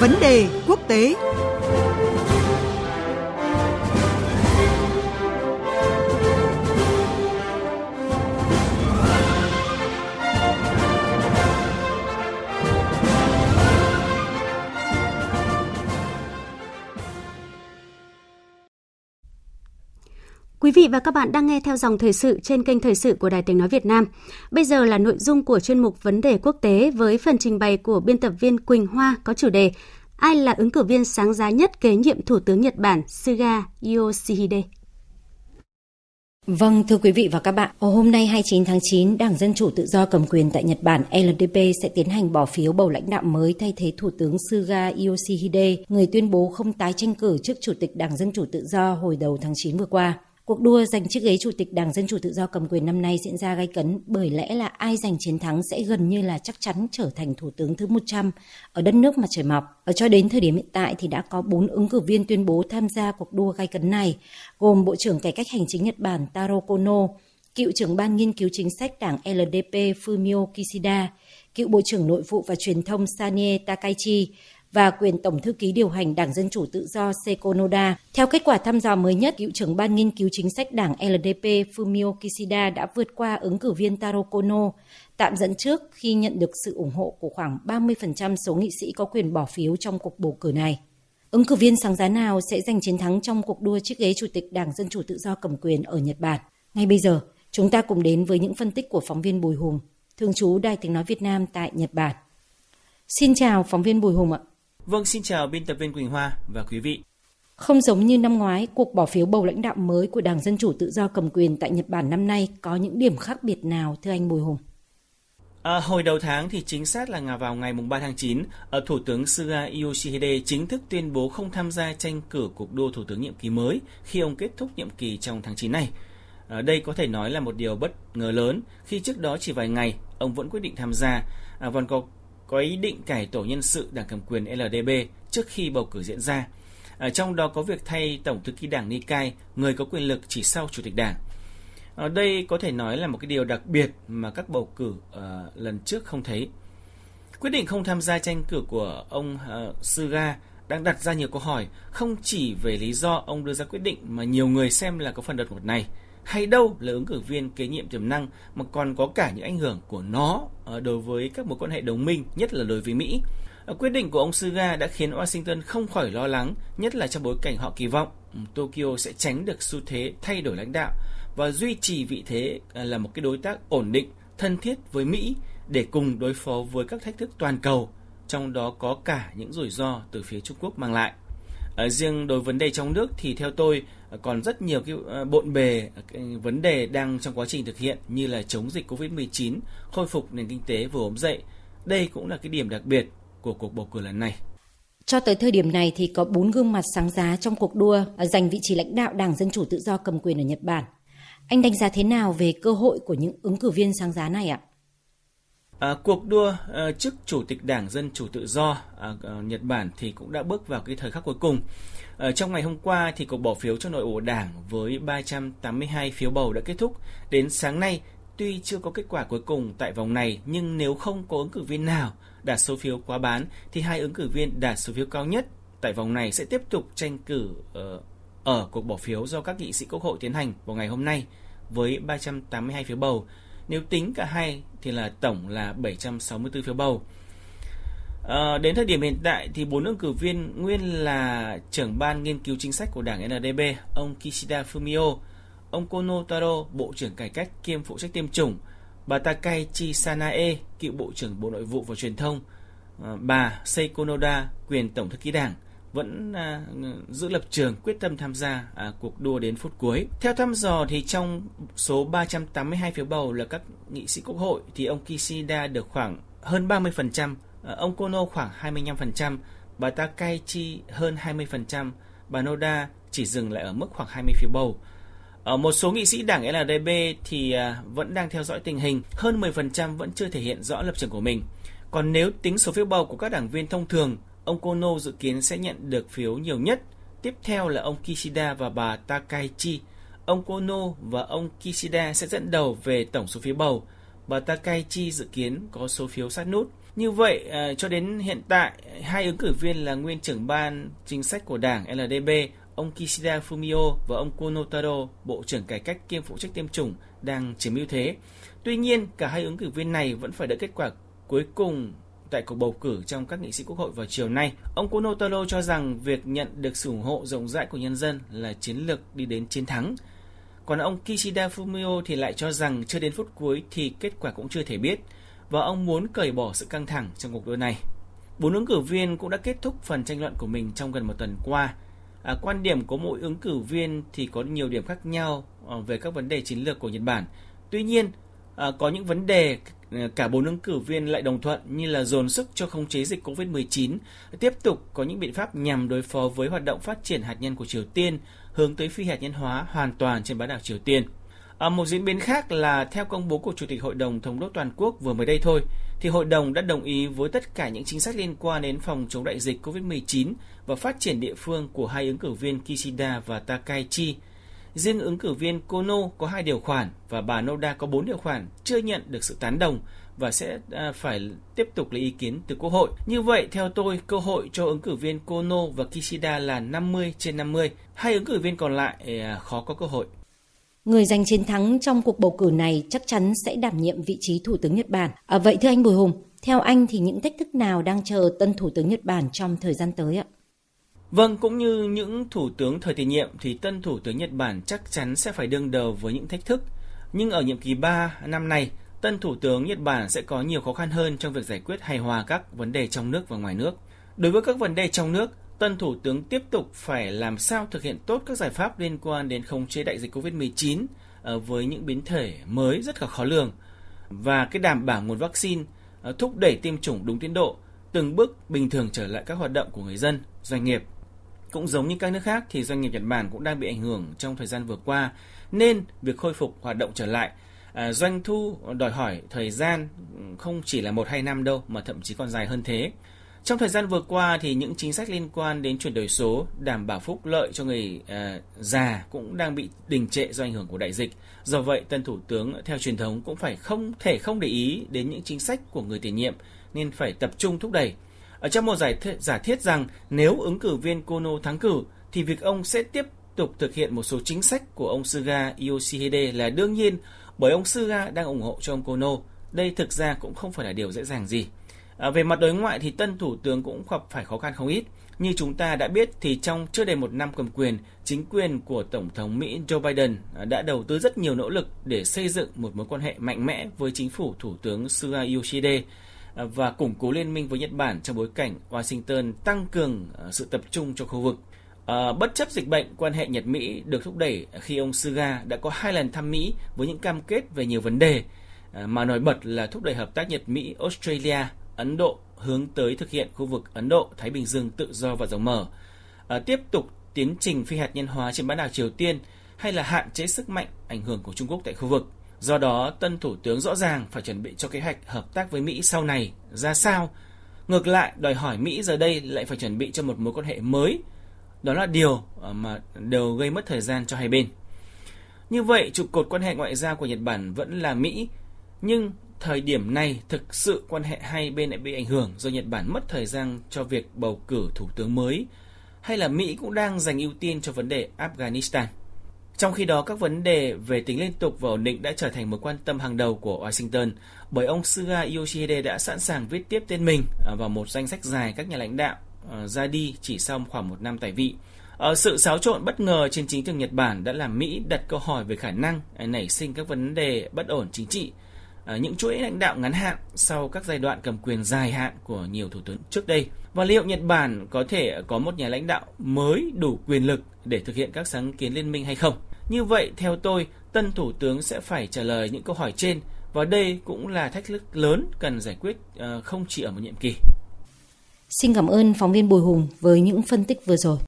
Vấn đề quốc tế. Quý vị và các bạn đang nghe theo dòng thời sự trên kênh thời sự của Đài Tiếng Nói Việt Nam. Bây giờ là nội dung của chuyên mục Vấn đề quốc tế với phần trình bày của biên tập viên Quỳnh Hoa có chủ đề Ai là ứng cử viên sáng giá nhất kế nhiệm Thủ tướng Nhật Bản Suga Yoshihide? Vâng, thưa quý vị và các bạn, hôm nay 29 tháng 9, Đảng Dân Chủ Tự do cầm quyền tại Nhật Bản LDP sẽ tiến hành bỏ phiếu bầu lãnh đạo mới thay thế Thủ tướng Suga Yoshihide, người tuyên bố không tái tranh cử trước Chủ tịch Đảng Dân Chủ Tự do hồi đầu tháng 9 vừa qua. Cuộc đua giành chiếc ghế chủ tịch Đảng Dân Chủ Tự do cầm quyền năm nay diễn ra gay cấn bởi lẽ là ai giành chiến thắng sẽ gần như là chắc chắn trở thành thủ tướng thứ 100 ở đất nước mặt trời mọc. Ở cho đến thời điểm hiện tại thì đã có 4 ứng cử viên tuyên bố tham gia cuộc đua gay cấn này, gồm Bộ trưởng Cải cách Hành chính Nhật Bản Taro Kono, cựu trưởng ban nghiên cứu chính sách đảng LDP Fumio Kishida, cựu Bộ trưởng Nội vụ và Truyền thông Sanie Takaichi và quyền Tổng thư ký điều hành Đảng Dân Chủ Tự do Seiko Noda. Theo kết quả thăm dò mới nhất, cựu trưởng ban nghiên cứu chính sách Đảng LDP Fumio Kishida đã vượt qua ứng cử viên Taro Kono, tạm dẫn trước khi nhận được sự ủng hộ của khoảng 30% số nghị sĩ có quyền bỏ phiếu trong cuộc bầu cử này. Ứng cử viên sáng giá nào sẽ giành chiến thắng trong cuộc đua chiếc ghế chủ tịch Đảng Dân Chủ Tự do cầm quyền ở Nhật Bản? Ngay bây giờ, chúng ta cùng đến với những phân tích của phóng viên Bùi Hùng, thường trú Đài Tiếng Nói Việt Nam tại Nhật Bản. Xin chào phóng viên Bùi Hùng ạ. Vâng, xin chào biên tập viên Quỳnh Hoa và quý vị. Không giống như năm ngoái, cuộc bỏ phiếu bầu lãnh đạo mới của Đảng Dân Chủ Tự do cầm quyền tại Nhật Bản năm nay có những điểm khác biệt nào thưa anh Bùi Hùng? À, hồi đầu tháng thì chính xác là vào ngày 3 tháng 9, ở Thủ tướng Suga Yoshihide chính thức tuyên bố không tham gia tranh cử cuộc đua Thủ tướng nhiệm kỳ mới khi ông kết thúc nhiệm kỳ trong tháng 9 này. À, đây có thể nói là một điều bất ngờ lớn khi trước đó chỉ vài ngày ông vẫn quyết định tham gia, à, còn có có ý định cải tổ nhân sự đảng cầm quyền LDB trước khi bầu cử diễn ra. À, trong đó có việc thay Tổng thư ký đảng Nikai, người có quyền lực chỉ sau Chủ tịch đảng. Ở đây có thể nói là một cái điều đặc biệt mà các bầu cử uh, lần trước không thấy. Quyết định không tham gia tranh cử của ông ờ, uh, Suga đang đặt ra nhiều câu hỏi, không chỉ về lý do ông đưa ra quyết định mà nhiều người xem là có phần đột ngột này – hay đâu là ứng cử viên kế nhiệm tiềm năng mà còn có cả những ảnh hưởng của nó ờ, đối với các mối quan hệ đồng minh, nhất là đối với Mỹ. Ờ, quyết định của ông Suga đã khiến Washington không khỏi lo lắng, nhất là trong bối cảnh họ kỳ vọng ừ, Tokyo sẽ tránh được xu thế thay đổi lãnh đạo và duy trì vị thế ờ, là một cái đối tác ổn định, thân thiết với Mỹ để cùng đối phó với các thách thức toàn cầu, trong đó có cả những rủi ro từ phía Trung Quốc mang lại. Ở riêng đối vấn đề trong nước thì theo tôi còn rất nhiều cái ờ, bộn bề cái vấn đề đang trong quá trình thực hiện như là chống dịch Covid-19, khôi phục nền kinh tế vừa ốm dậy. Đây cũng là cái điểm đặc biệt của cuộc bầu cử lần này. Cho tới thời điểm này thì có bốn gương mặt sáng giá trong cuộc đua ờ, giành vị trí lãnh đạo Đảng Dân Chủ Tự do cầm quyền ở Nhật Bản. Anh đánh giá thế nào về cơ hội của những ứng cử viên sáng giá này ạ? À, cuộc đua à, chức chủ tịch Đảng Dân Chủ Tự do à, à, Nhật Bản thì cũng đã bước vào cái thời khắc cuối cùng. À, trong ngày hôm qua thì cuộc bỏ phiếu cho nội bộ đảng với 382 phiếu bầu đã kết thúc. Đến sáng nay, tuy chưa có kết quả cuối cùng tại vòng này, nhưng nếu không có ứng cử viên nào đạt số phiếu quá bán, thì hai ứng cử viên đạt số phiếu cao nhất tại vòng này sẽ tiếp tục tranh cử ở ở cuộc bỏ phiếu do các nghị sĩ quốc hội tiến hành vào ngày hôm nay với 382 phiếu bầu. Nếu tính cả hai thì là tổng là 764 phiếu bầu. À, đến thời điểm hiện tại thì bốn ứng cử viên nguyên là trưởng ban nghiên cứu chính sách của đảng NDP, ông Kishida Fumio, ông Kono Taro, bộ trưởng cải cách kiêm phụ trách tiêm chủng, bà Takaichi Sanae, cựu bộ trưởng Bộ Nội vụ và Truyền thông, à, bà Seiko Noda, quyền tổng thư ký đảng, vẫn à, giữ lập trường quyết tâm tham gia à, cuộc đua đến phút cuối. Theo thăm dò thì trong số 382 phiếu bầu là các nghị sĩ quốc hội thì ông Kishida được khoảng hơn 30%, à, ông Kono khoảng 25%, bà Takaichi hơn 20%, bà Noda chỉ dừng lại ở mức khoảng 20 phiếu bầu. Ở một số nghị sĩ đảng LDP thì à, vẫn đang theo dõi tình hình, hơn 10% vẫn chưa thể hiện rõ lập trường của mình. Còn nếu tính số phiếu bầu của các đảng viên thông thường ông Kono dự kiến sẽ nhận được phiếu nhiều nhất. Tiếp theo là ông Kishida và bà Takaichi. Ông Kono và ông Kishida sẽ dẫn đầu về tổng số phiếu bầu. bà Takaichi dự kiến có số phiếu sát nút. Như vậy, ờ, cho đến hiện tại, hai ứng cử viên là nguyên trưởng ban chính sách của đảng LDP, ông Kishida Fumio và ông Kono Taro, Bộ trưởng Cải cách kiêm phụ trách tiêm chủng, đang chiếm ưu thế. Tuy nhiên, cả hai ứng cử viên này vẫn phải đợi kết quả cuối cùng tại cuộc bầu cử trong các nghị sĩ quốc hội vào chiều nay. Ông Kono Taro cho rằng việc nhận được sự ủng hộ rộng rãi của nhân dân là chiến lược đi đến chiến thắng. Còn ông Kishida Fumio thì lại cho rằng chưa đến phút cuối thì kết quả cũng chưa thể biết và ông muốn cởi bỏ sự căng thẳng trong cuộc đua này. Bốn ứng cử viên cũng đã kết thúc phần tranh luận của mình trong gần một tuần qua. À, quan điểm của mỗi ứng cử viên thì có nhiều điểm khác nhau ờ, về các vấn đề chiến lược của Nhật Bản. Tuy nhiên, à, có những vấn đề cả bốn ứng cử viên lại đồng thuận như là dồn sức cho khống chế dịch COVID-19, tiếp tục có những biện pháp nhằm đối phó với hoạt động phát triển hạt nhân của Triều Tiên, hướng tới phi hạt nhân hóa hoàn toàn trên bán đảo Triều Tiên. À, một diễn biến khác là theo công bố của Chủ tịch Hội đồng Thống đốc Toàn quốc vừa mới đây thôi, thì hội đồng đã đồng ý với tất cả những chính sách liên quan đến phòng chống đại dịch COVID-19 và phát triển địa phương của hai ứng cử viên Kishida và Takaichi. Riêng ứng cử viên Kono có hai điều khoản và bà Noda có bốn điều khoản chưa nhận được sự tán đồng và sẽ à, phải tiếp tục lấy ý kiến từ Quốc hội. Như vậy, theo tôi, cơ hội cho ứng cử viên Kono và Kishida là 50 trên 50. Hai ứng cử viên còn lại à, khó có cơ hội. Người giành chiến thắng trong cuộc bầu cử này chắc chắn sẽ đảm nhiệm vị trí Thủ tướng Nhật Bản. À, vậy thưa anh Bùi Hùng, theo anh thì những thách thức nào đang chờ tân Thủ tướng Nhật Bản trong thời gian tới ạ? Vâng, cũng như những thủ tướng thời tiền nhiệm thì tân thủ tướng Nhật Bản chắc chắn sẽ phải đương đầu với những thách thức. Nhưng ở nhiệm kỳ 3 năm này, tân thủ tướng Nhật Bản sẽ có nhiều khó khăn hơn trong việc giải quyết hài hòa các vấn đề trong nước và ngoài nước. Đối với các vấn đề trong nước, tân thủ tướng tiếp tục phải làm sao thực hiện tốt các giải pháp liên quan đến khống chế đại dịch COVID-19 ờ, với những biến thể mới rất là khó lường và cái đảm bảo nguồn vaccine, ờ, thúc đẩy tiêm chủng đúng tiến độ, từng bước bình thường trở lại các hoạt động của người dân, doanh nghiệp. Cũng giống như các nước khác thì doanh nghiệp Nhật Bản cũng đang bị ảnh hưởng trong thời gian vừa qua, nên việc khôi phục hoạt động trở lại à, doanh thu đòi hỏi thời gian không chỉ là một hai năm đâu mà thậm chí còn dài hơn thế. Trong thời gian vừa qua thì những chính sách liên quan đến chuyển đổi số, đảm bảo phúc lợi cho người uh, già cũng đang bị đình trệ do ảnh hưởng của đại dịch. Do vậy, tân thủ tướng theo truyền thống cũng phải không thể không để ý đến những chính sách của người tiền nhiệm nên phải tập trung thúc đẩy. Ở trong một giải th- giả thiết rằng nếu ứng cử viên Kono thắng cử thì việc ông sẽ tiếp tục thực hiện một số chính sách của ông Suga Yoshihide là đương nhiên bởi ông Suga đang ủng hộ cho ông Kono. Đây thực ra cũng không phải là điều dễ dàng gì. À, về mặt đối ngoại thì tân thủ tướng cũng gặp phải khó khăn không ít. Như chúng ta đã biết thì trong chưa đầy một năm cầm quyền, chính quyền của Tổng thống Mỹ Joe Biden à, đã đầu tư rất nhiều nỗ lực để xây dựng một mối quan hệ mạnh mẽ với chính phủ Thủ tướng Suga Yoshihide Ờ, và củng cố liên minh với Nhật Bản trong bối cảnh Washington tăng cường ờ, sự tập trung cho khu vực. Ờ, bất chấp dịch bệnh, quan hệ Nhật-Mỹ được thúc đẩy khi ông Suga đã có hai lần thăm Mỹ với những cam kết về nhiều vấn đề, mà nổi bật là thúc đẩy hợp tác Nhật-Mỹ-Australia Ấn Độ hướng tới thực hiện khu vực Ấn Độ-Thái Bình Dương tự do và rộng mở, à, tiếp tục tiến trình phi hạt nhân hóa trên bán đảo Triều Tiên hay là hạn chế sức mạnh ảnh hưởng của Trung Quốc tại khu vực. Do đó, tân thủ tướng rõ ràng phải chuẩn bị cho kế hoạch hợp tác với Mỹ sau này ra sao. Ngược lại, đòi hỏi Mỹ giờ đây lại phải chuẩn bị cho một mối quan hệ mới. Đó là điều ờ, mà đều gây mất thời gian cho hai bên. Như vậy, trụ cột quan hệ ngoại giao của Nhật Bản vẫn là Mỹ, nhưng thời điểm này thực sự quan hệ hai bên lại bị ảnh hưởng do Nhật Bản mất thời gian cho việc bầu cử thủ tướng mới hay là Mỹ cũng đang dành ưu tiên cho vấn đề Afghanistan. Trong khi đó, các vấn đề về tính liên tục và ổn định đã trở thành mối quan tâm hàng đầu của Washington bởi ông Suga Yoshihide đã sẵn sàng viết tiếp tên mình à, vào một danh sách dài các nhà lãnh đạo à, ra đi chỉ sau khoảng một năm tại vị. Ờ, sự xáo trộn bất ngờ trên chính trường Nhật Bản đã làm Mỹ đặt câu hỏi về khả năng à, nảy sinh các vấn đề bất ổn chính trị những chuỗi lãnh đạo ngắn hạn sau các giai đoạn cầm quyền dài hạn của nhiều thủ tướng trước đây và liệu Nhật Bản có thể có một nhà lãnh đạo mới đủ quyền lực để thực hiện các sáng kiến liên minh hay không? Như vậy, theo tôi, tân thủ tướng sẽ phải trả lời những câu hỏi trên và đây cũng là thách thức lớn cần giải quyết ờ, không chỉ ở một nhiệm kỳ. Xin cảm ơn phóng viên Bùi Hùng với những phân tích vừa rồi.